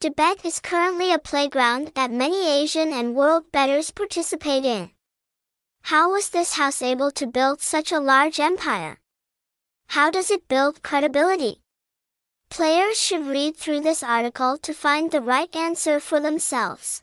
Debet is currently a playground that many Asian and world betters participate in. How was this house able to build such a large empire? How does it build credibility? Players should read through this article to find the right answer for themselves.